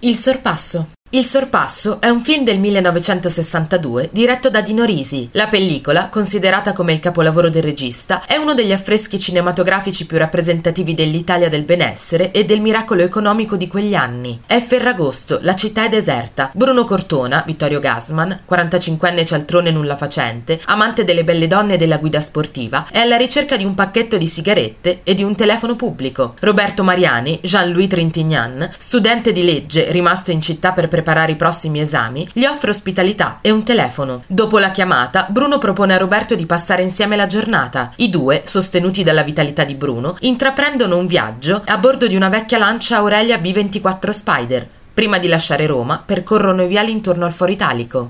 Il sorpasso. Il sorpasso è un film del 1962 diretto da Dino Risi. La pellicola, considerata come il capolavoro del regista, è uno degli affreschi cinematografici più rappresentativi dell'Italia del benessere e del miracolo economico di quegli anni. È Ferragosto, la città è deserta. Bruno Cortona, Vittorio Gassman, 45enne cialtrone nulla facente, amante delle belle donne e della guida sportiva, è alla ricerca di un pacchetto di sigarette e di un telefono pubblico. Roberto Mariani, Jean-Louis Trintignan, studente di legge rimasto in città per preparare i prossimi esami, gli offre ospitalità e un telefono. Dopo la chiamata, Bruno propone a Roberto di passare insieme la giornata. I due, sostenuti dalla vitalità di Bruno, intraprendono un viaggio a bordo di una vecchia lancia Aurelia B24 Spider. Prima di lasciare Roma, percorrono i viali intorno al Foro Italico.